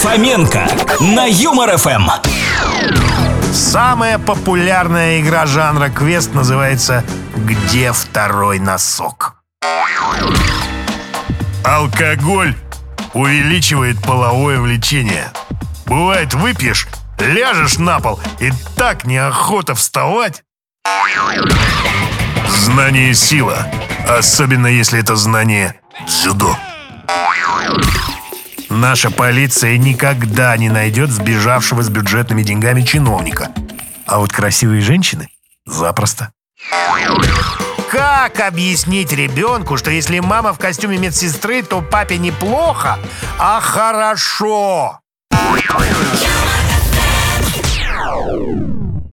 Фоменко на Юмор ФМ. Самая популярная игра жанра квест называется «Где второй носок?». Алкоголь увеличивает половое влечение. Бывает, выпьешь, ляжешь на пол, и так неохота вставать. Знание – сила, особенно если это знание дзюдо. Наша полиция никогда не найдет сбежавшего с бюджетными деньгами чиновника. А вот красивые женщины – запросто. Как объяснить ребенку, что если мама в костюме медсестры, то папе неплохо, а хорошо?